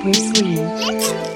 Bruce Lee.